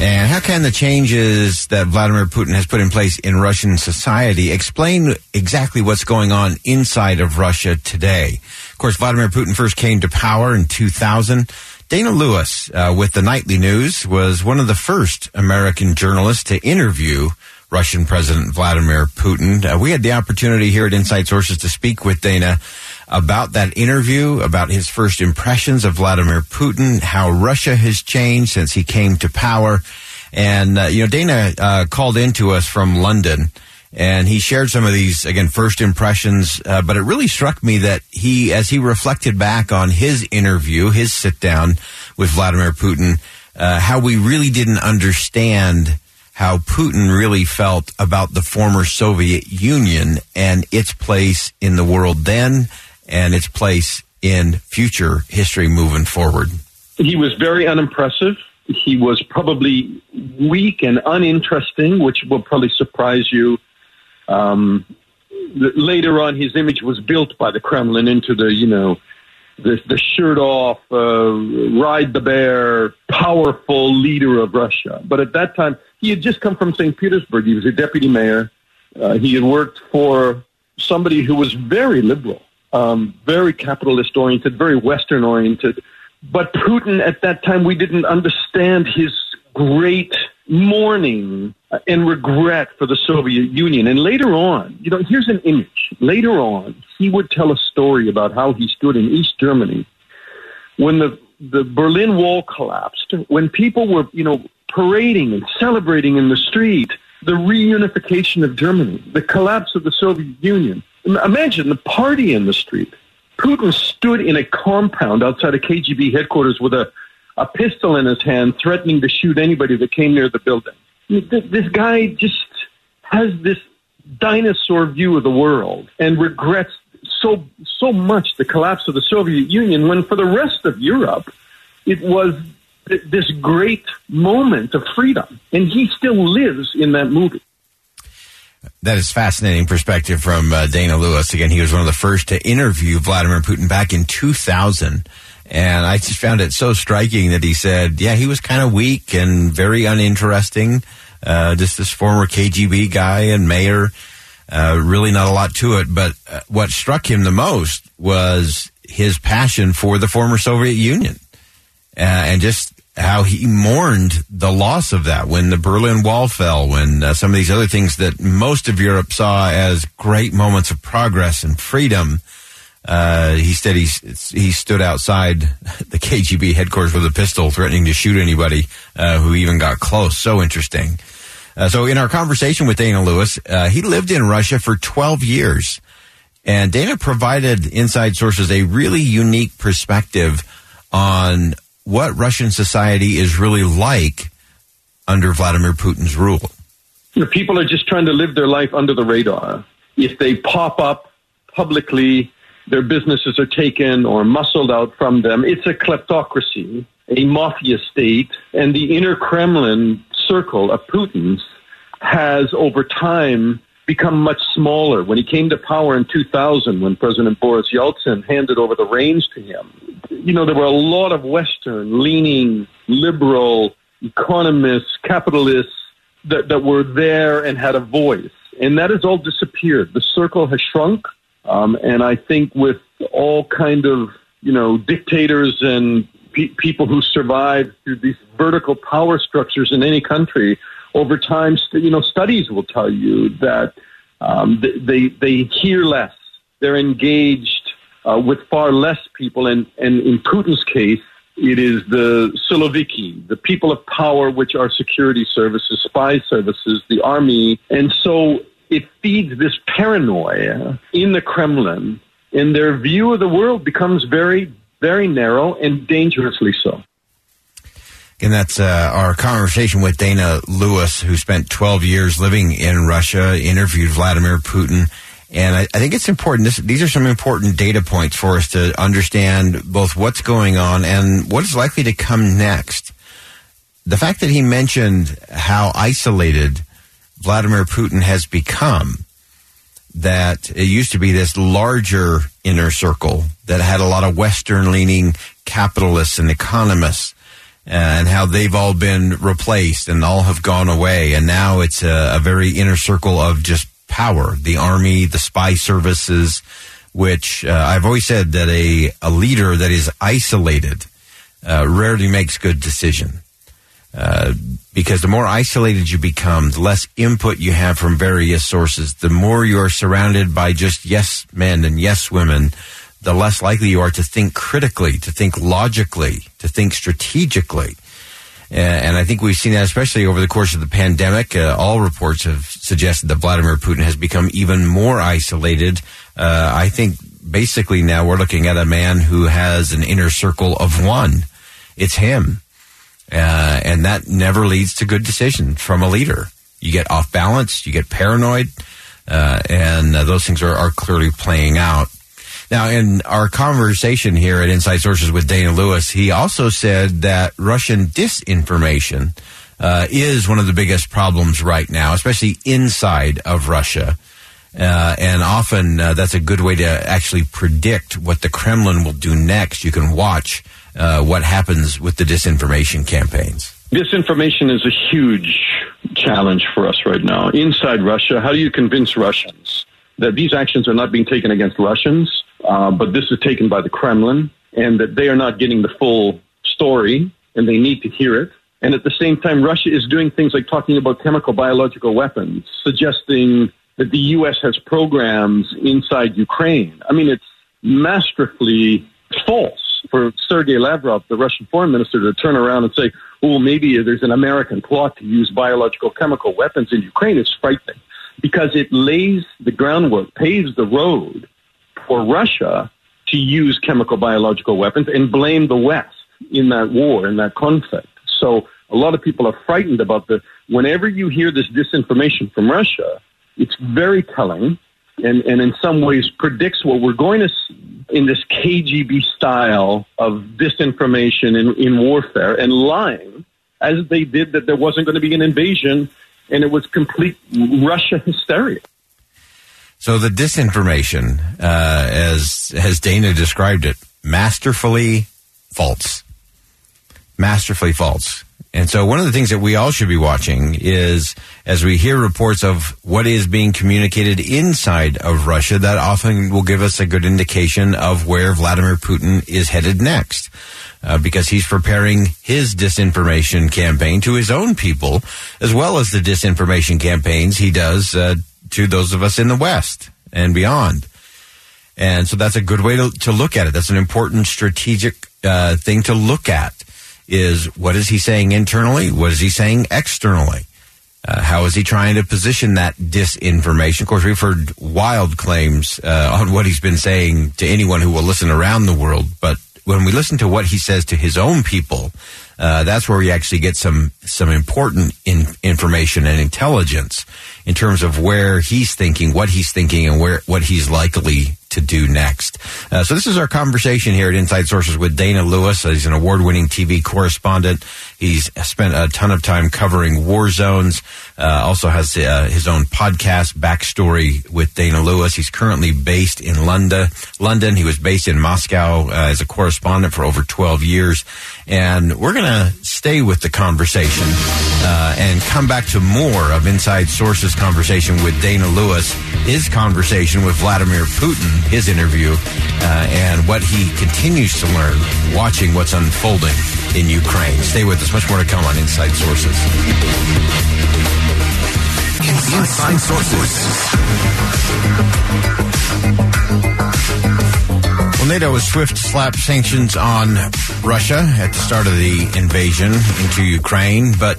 And how can the changes that Vladimir Putin has put in place in Russian society explain exactly what's going on inside of Russia today? Of course, Vladimir Putin first came to power in 2000. Dana Lewis uh, with the Nightly News was one of the first American journalists to interview Russian President Vladimir Putin. Uh, we had the opportunity here at Inside Sources to speak with Dana about that interview, about his first impressions of Vladimir Putin, how Russia has changed since he came to power. And, uh, you know, Dana uh, called into us from London and he shared some of these, again, first impressions. Uh, but it really struck me that he, as he reflected back on his interview, his sit down with Vladimir Putin, uh, how we really didn't understand how Putin really felt about the former Soviet Union and its place in the world then and its place in future history moving forward. He was very unimpressive. He was probably weak and uninteresting, which will probably surprise you. Um, later on, his image was built by the Kremlin into the, you know, the, the shirt off, uh, ride the bear, powerful leader of Russia. But at that time, he had just come from St. Petersburg. He was a deputy mayor. Uh, he had worked for somebody who was very liberal, um, very capitalist oriented, very Western oriented. But Putin at that time, we didn't understand his great mourning and regret for the Soviet Union. And later on, you know, here's an image. Later on, he would tell a story about how he stood in East Germany when the the Berlin Wall collapsed, when people were, you know, parading and celebrating in the street the reunification of Germany, the collapse of the Soviet Union. Imagine the party in the street. Putin stood in a compound outside of KGB headquarters with a, a pistol in his hand, threatening to shoot anybody that came near the building. This guy just has this dinosaur view of the world and regrets so so much the collapse of the Soviet Union when for the rest of Europe it was this great moment of freedom. And he still lives in that movie. That is fascinating perspective from uh, Dana Lewis. Again, he was one of the first to interview Vladimir Putin back in 2000. And I just found it so striking that he said, yeah, he was kind of weak and very uninteresting. Uh, just this former KGB guy and mayor. Uh, really not a lot to it. But uh, what struck him the most was his passion for the former Soviet Union. Uh, and just how he mourned the loss of that when the Berlin Wall fell, when uh, some of these other things that most of Europe saw as great moments of progress and freedom. Uh, he said he, he stood outside the KGB headquarters with a pistol, threatening to shoot anybody uh, who even got close. So interesting. Uh, so, in our conversation with Dana Lewis, uh, he lived in Russia for 12 years, and Dana provided inside sources a really unique perspective on what Russian society is really like under Vladimir Putin's rule. You know, people are just trying to live their life under the radar. If they pop up publicly, their businesses are taken or muscled out from them. It's a kleptocracy, a mafia state, and the inner Kremlin circle of Putin's has over time become much smaller. When he came to power in 2000, when President Boris Yeltsin handed over the reins to him, you know, there were a lot of Western leaning liberal economists, capitalists that, that were there and had a voice. And that has all disappeared. The circle has shrunk. Um, and I think with all kind of, you know, dictators and pe- people who survive through these vertical power structures in any country, over time, you know, studies will tell you that um, they they hear less, they're engaged uh, with far less people. And, and in Putin's case, it is the Siloviki, the people of power, which are security services, spy services, the army. And so it feeds this paranoia in the Kremlin, and their view of the world becomes very, very narrow and dangerously so. And that's uh, our conversation with Dana Lewis, who spent 12 years living in Russia, interviewed Vladimir Putin. And I, I think it's important. This, these are some important data points for us to understand both what's going on and what is likely to come next. The fact that he mentioned how isolated Vladimir Putin has become, that it used to be this larger inner circle that had a lot of Western leaning capitalists and economists and how they've all been replaced and all have gone away. And now it's a, a very inner circle of just power, the army, the spy services, which uh, I've always said that a, a leader that is isolated uh, rarely makes good decision. Uh, because the more isolated you become, the less input you have from various sources, the more you are surrounded by just yes men and yes women, the less likely you are to think critically, to think logically, to think strategically. And I think we've seen that especially over the course of the pandemic. Uh, all reports have suggested that Vladimir Putin has become even more isolated. Uh, I think basically now we're looking at a man who has an inner circle of one. It's him. Uh, and that never leads to good decisions from a leader. You get off balance, you get paranoid, uh, and uh, those things are, are clearly playing out. Now, in our conversation here at Inside Sources with Dana Lewis, he also said that Russian disinformation uh, is one of the biggest problems right now, especially inside of Russia. Uh, and often uh, that's a good way to actually predict what the Kremlin will do next. You can watch uh, what happens with the disinformation campaigns. Disinformation is a huge challenge for us right now. Inside Russia, how do you convince Russians that these actions are not being taken against Russians? Uh, but this is taken by the Kremlin, and that they are not getting the full story, and they need to hear it. And at the same time, Russia is doing things like talking about chemical biological weapons, suggesting that the U.S. has programs inside Ukraine. I mean, it's masterfully false for Sergei Lavrov, the Russian foreign minister, to turn around and say, oh, maybe there's an American plot to use biological chemical weapons in Ukraine. It's frightening because it lays the groundwork, paves the road for Russia to use chemical biological weapons and blame the West in that war, in that conflict. So a lot of people are frightened about the, whenever you hear this disinformation from Russia, it's very telling and, and in some ways predicts what we're going to see in this KGB style of disinformation in, in warfare and lying, as they did that there wasn't going to be an invasion and it was complete Russia hysteria. So the disinformation, uh, as as Dana described it, masterfully false, masterfully false. And so one of the things that we all should be watching is as we hear reports of what is being communicated inside of Russia, that often will give us a good indication of where Vladimir Putin is headed next. Uh, because he's preparing his disinformation campaign to his own people, as well as the disinformation campaigns he does uh, to those of us in the West and beyond. And so that's a good way to, to look at it. That's an important strategic uh, thing to look at is what is he saying internally? What is he saying externally? Uh, how is he trying to position that disinformation? Of course, we've heard wild claims uh, on what he's been saying to anyone who will listen around the world. But when we listen to what he says to his own people, uh, that's where we actually get some some important in, information and intelligence in terms of where he's thinking, what he's thinking, and where what he's likely to do next. Uh, so this is our conversation here at Inside Sources with Dana Lewis. He's an award-winning TV correspondent. He's spent a ton of time covering war zones. Uh, also has uh, his own podcast, Backstory with Dana Lewis. He's currently based in London. London. He was based in Moscow uh, as a correspondent for over 12 years. And we're going to stay with the conversation uh, and come back to more of Inside Sources conversation with Dana Lewis, his conversation with Vladimir Putin his interview uh, and what he continues to learn watching what's unfolding in Ukraine. Stay with us. Much more to come on Inside Sources. Inside Sources. NATO was swift to slap sanctions on Russia at the start of the invasion into Ukraine, but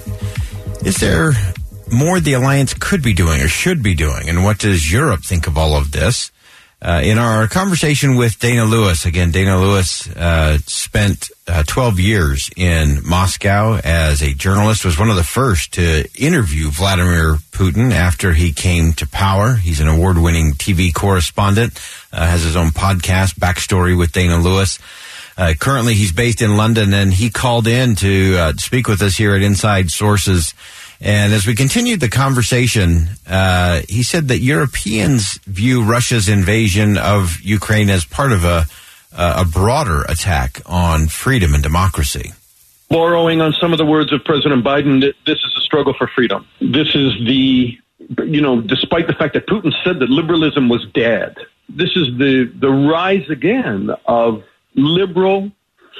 is there more the alliance could be doing or should be doing? And what does Europe think of all of this? Uh, in our conversation with Dana Lewis, again, Dana Lewis uh, spent uh, 12 years in Moscow as a journalist, was one of the first to interview Vladimir Putin after he came to power. He's an award winning TV correspondent, uh, has his own podcast, Backstory with Dana Lewis. Uh, currently, he's based in London, and he called in to uh, speak with us here at Inside Sources. And as we continued the conversation, uh, he said that Europeans view Russia's invasion of Ukraine as part of a, a broader attack on freedom and democracy. Borrowing on some of the words of President Biden, this is a struggle for freedom. This is the, you know, despite the fact that Putin said that liberalism was dead, this is the, the rise again of liberal,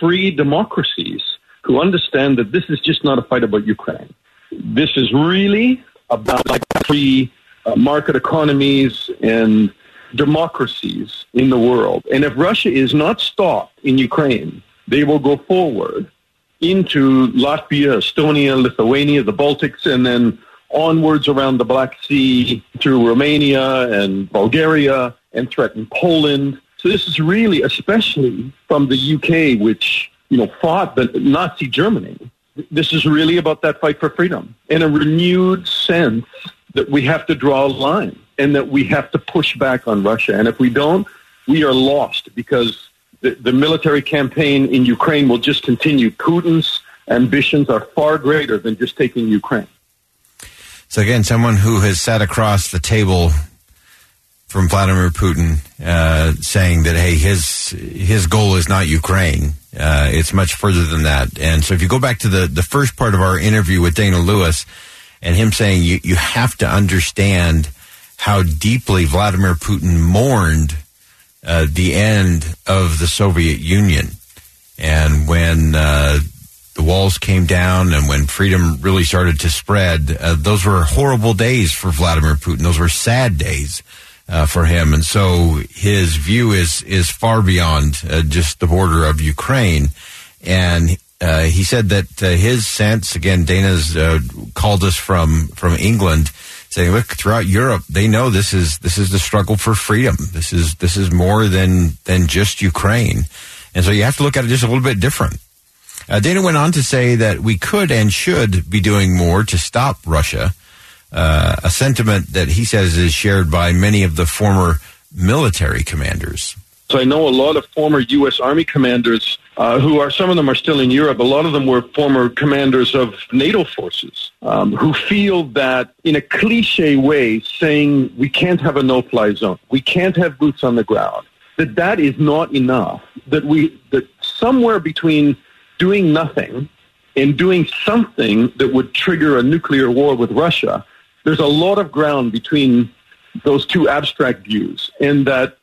free democracies who understand that this is just not a fight about Ukraine. This is really about free uh, market economies and democracies in the world. And if Russia is not stopped in Ukraine, they will go forward into Latvia, Estonia, Lithuania, the Baltics, and then onwards around the Black Sea through Romania and Bulgaria and threaten Poland. So this is really, especially from the UK, which you know fought the Nazi Germany. This is really about that fight for freedom and a renewed sense that we have to draw a line and that we have to push back on Russia. And if we don't, we are lost because the, the military campaign in Ukraine will just continue. Putin's ambitions are far greater than just taking Ukraine. So again, someone who has sat across the table from Vladimir Putin, uh, saying that hey, his his goal is not Ukraine. Uh, it's much further than that. And so, if you go back to the the first part of our interview with Dana Lewis, and him saying you you have to understand how deeply Vladimir Putin mourned uh, the end of the Soviet Union, and when uh, the walls came down and when freedom really started to spread, uh, those were horrible days for Vladimir Putin. Those were sad days uh, for him, and so his view is is far beyond uh, just the border of Ukraine. And uh, he said that uh, his sense, again, Dana's uh, called us from from England, saying, "Look, throughout Europe, they know this is this is the struggle for freedom. This is this is more than than just Ukraine." And so you have to look at it just a little bit different. Uh, Dana went on to say that we could and should be doing more to stop Russia uh, a sentiment that he says is shared by many of the former military commanders. So I know a lot of former U.S. Army commanders uh, who are, some of them are still in Europe. A lot of them were former commanders of NATO forces um, who feel that in a cliche way, saying we can't have a no-fly zone, we can't have boots on the ground, that that is not enough, that we, that somewhere between doing nothing and doing something that would trigger a nuclear war with Russia, there's a lot of ground between those two abstract views, in that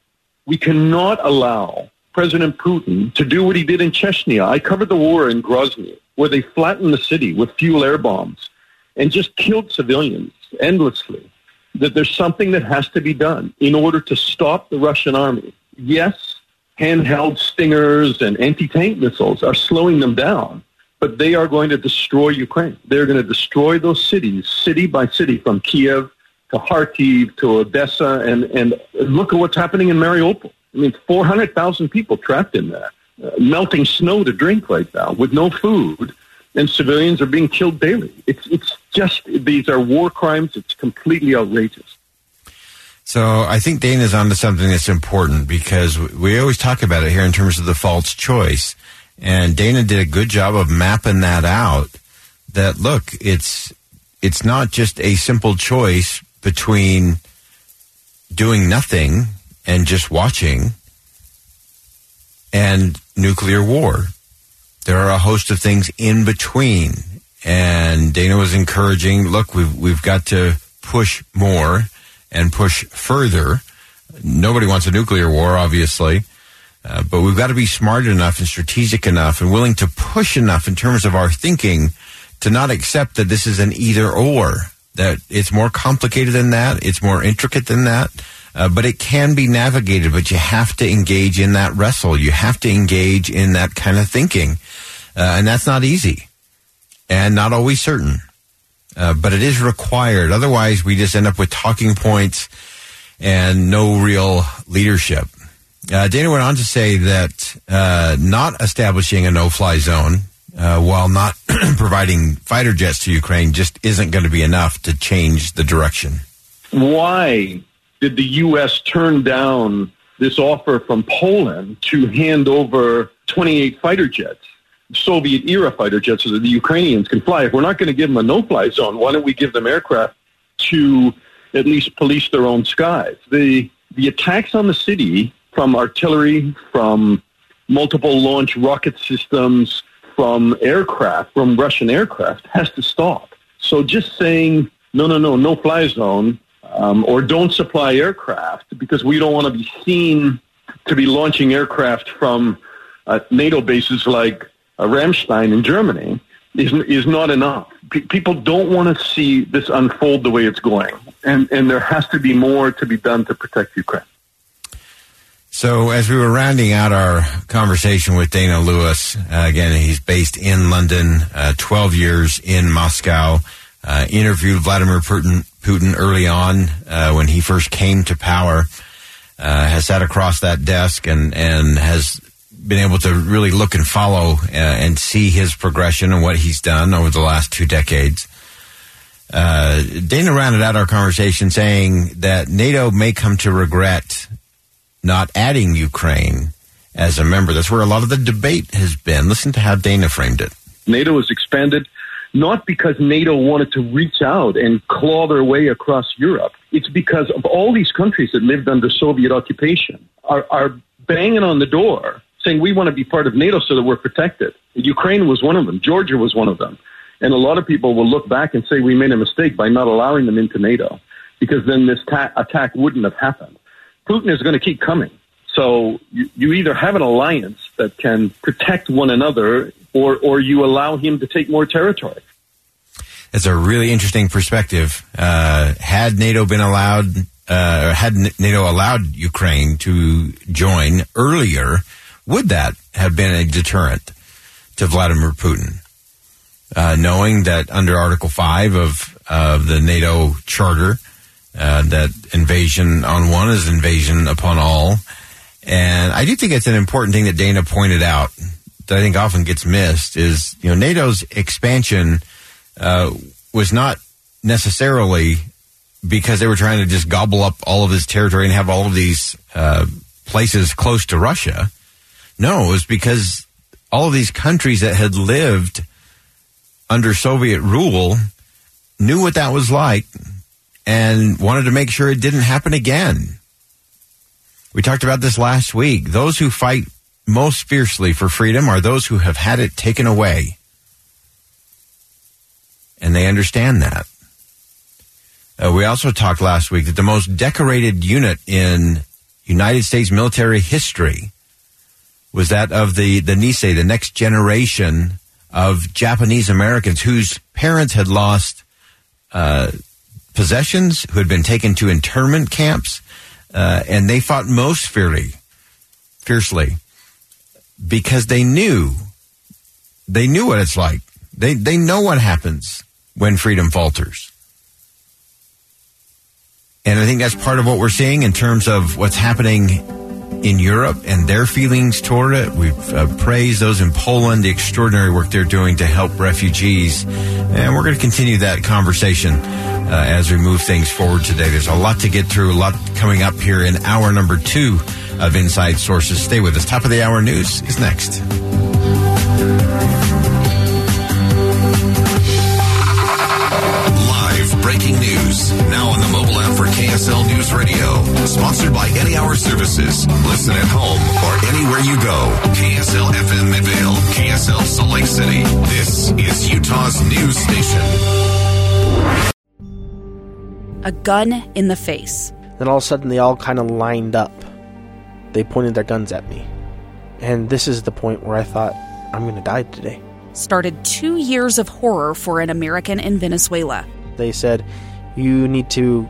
we cannot allow President Putin to do what he did in Chechnya. I covered the war in Grozny, where they flattened the city with fuel air bombs and just killed civilians endlessly. That there's something that has to be done in order to stop the Russian army. Yes, handheld stingers and anti-tank missiles are slowing them down, but they are going to destroy Ukraine. They're going to destroy those cities, city by city, from Kiev to Kharkiv to Odessa, and, and look at what's happening in Mariupol. I mean, 400,000 people trapped in there, uh, melting snow to drink right now with no food, and civilians are being killed daily. It's, it's just, these are war crimes. It's completely outrageous. So I think Dana's onto something that's important because we always talk about it here in terms of the false choice. And Dana did a good job of mapping that out. That look, it's it's not just a simple choice between doing nothing and just watching and nuclear war. There are a host of things in between. And Dana was encouraging, look, we've we've got to push more and push further. Nobody wants a nuclear war, obviously. Uh, but we've got to be smart enough and strategic enough and willing to push enough in terms of our thinking to not accept that this is an either or, that it's more complicated than that, it's more intricate than that. Uh, but it can be navigated, but you have to engage in that wrestle. You have to engage in that kind of thinking. Uh, and that's not easy and not always certain. Uh, but it is required. Otherwise, we just end up with talking points and no real leadership. Uh, Dana went on to say that uh, not establishing a no-fly zone uh, while not providing fighter jets to Ukraine just isn't going to be enough to change the direction. Why did the U.S. turn down this offer from Poland to hand over 28 fighter jets? Soviet era fighter jets so that the Ukrainians can fly. If we're not going to give them a no fly zone, why don't we give them aircraft to at least police their own skies? The, the attacks on the city from artillery, from multiple launch rocket systems, from aircraft, from Russian aircraft, has to stop. So just saying, no, no, no, no fly zone, um, or don't supply aircraft because we don't want to be seen to be launching aircraft from uh, NATO bases like uh, Ramstein in Germany is is not enough. P- people don't want to see this unfold the way it's going, and and there has to be more to be done to protect Ukraine. So, as we were rounding out our conversation with Dana Lewis, uh, again, he's based in London, uh, 12 years in Moscow, uh, interviewed Vladimir Putin, Putin early on uh, when he first came to power, uh, has sat across that desk and, and has been able to really look and follow uh, and see his progression and what he's done over the last two decades. Dana rounded out our conversation saying that NATO may come to regret not adding Ukraine as a member. That's where a lot of the debate has been. Listen to how Dana framed it. NATO has expanded not because NATO wanted to reach out and claw their way across Europe. It's because of all these countries that lived under Soviet occupation are, are banging on the door saying we want to be part of NATO so that we're protected. Ukraine was one of them. Georgia was one of them. And a lot of people will look back and say we made a mistake by not allowing them into NATO because then this ta- attack wouldn't have happened. Putin is going to keep coming. So you, you either have an alliance that can protect one another or, or you allow him to take more territory. It's a really interesting perspective. Uh, had NATO been allowed, uh, had NATO allowed Ukraine to join earlier, would that have been a deterrent to Vladimir Putin? Uh, knowing that under Article 5 of, of the NATO Charter, uh, that invasion on one is invasion upon all. And I do think it's an important thing that Dana pointed out that I think often gets missed is, you know, NATO's expansion uh, was not necessarily because they were trying to just gobble up all of this territory and have all of these uh, places close to Russia. No, it was because all of these countries that had lived under Soviet rule knew what that was like and wanted to make sure it didn't happen again. We talked about this last week. Those who fight most fiercely for freedom are those who have had it taken away. And they understand that. Uh, we also talked last week that the most decorated unit in United States military history was that of the, the Nisei, the next generation of Japanese Americans whose parents had lost uh, possessions, who had been taken to internment camps, uh, and they fought most fiercely, fiercely, because they knew, they knew what it's like. They they know what happens when freedom falters. And I think that's part of what we're seeing in terms of what's happening in Europe and their feelings toward it. We've uh, praised those in Poland, the extraordinary work they're doing to help refugees. And we're going to continue that conversation uh, as we move things forward today. There's a lot to get through, a lot coming up here in hour number two of Inside Sources. Stay with us. Top of the hour news is next. KSL News Radio. Sponsored by Any Hour Services. Listen at home or anywhere you go. KSL FM Midvale, KSL Salt Lake City. This is Utah's news station. A gun in the face. Then all of a sudden, they all kind of lined up. They pointed their guns at me. And this is the point where I thought, I'm going to die today. Started two years of horror for an American in Venezuela. They said, You need to